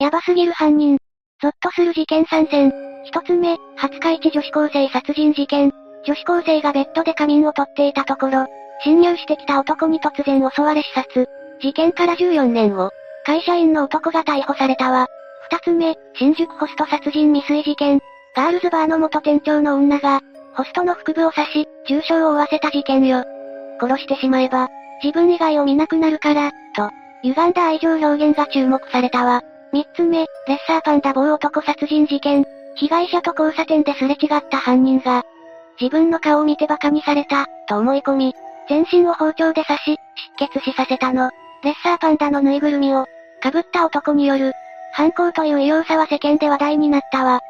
やばすぎる犯人。ゾッとする事件参戦。一つ目、廿日市女子高生殺人事件。女子高生がベッドで仮眠をとっていたところ、侵入してきた男に突然襲われ刺殺。事件から14年後、会社員の男が逮捕されたわ。二つ目、新宿ホスト殺人未遂事件。ガールズバーの元店長の女が、ホストの腹部を刺し、重傷を負わせた事件よ。殺してしまえば、自分以外を見なくなるから、と、歪んだ愛情表現が注目されたわ。三つ目、レッサーパンダ棒男殺人事件。被害者と交差点ですれ違った犯人が、自分の顔を見て馬鹿にされた、と思い込み、全身を包丁で刺し、失血死させたの。レッサーパンダのぬいぐるみを、被った男による、犯行という異様さは世間で話題になったわ。